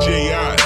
J.I.